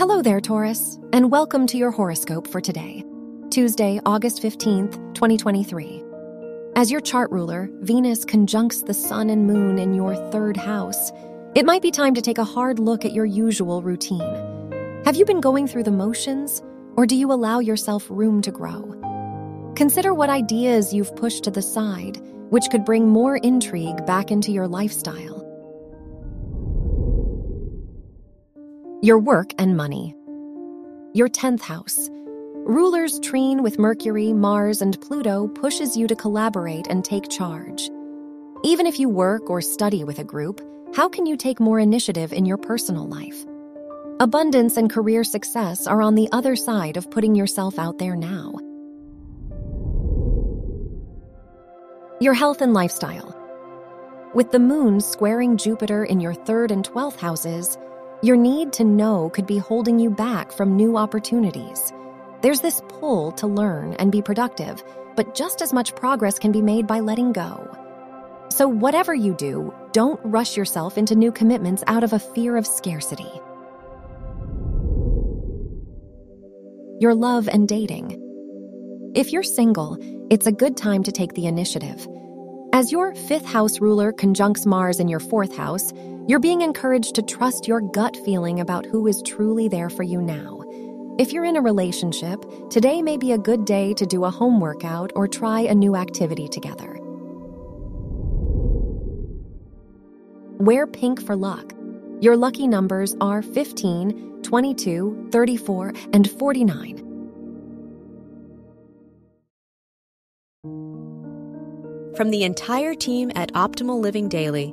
Hello there, Taurus, and welcome to your horoscope for today, Tuesday, August 15th, 2023. As your chart ruler, Venus conjuncts the sun and moon in your third house. It might be time to take a hard look at your usual routine. Have you been going through the motions, or do you allow yourself room to grow? Consider what ideas you've pushed to the side, which could bring more intrigue back into your lifestyle. Your work and money. Your 10th house. Ruler's trine with Mercury, Mars, and Pluto pushes you to collaborate and take charge. Even if you work or study with a group, how can you take more initiative in your personal life? Abundance and career success are on the other side of putting yourself out there now. Your health and lifestyle. With the moon squaring Jupiter in your third and 12th houses, your need to know could be holding you back from new opportunities. There's this pull to learn and be productive, but just as much progress can be made by letting go. So, whatever you do, don't rush yourself into new commitments out of a fear of scarcity. Your love and dating. If you're single, it's a good time to take the initiative. As your fifth house ruler conjuncts Mars in your fourth house, you're being encouraged to trust your gut feeling about who is truly there for you now. If you're in a relationship, today may be a good day to do a home workout or try a new activity together. Wear pink for luck. Your lucky numbers are 15, 22, 34, and 49. From the entire team at Optimal Living Daily,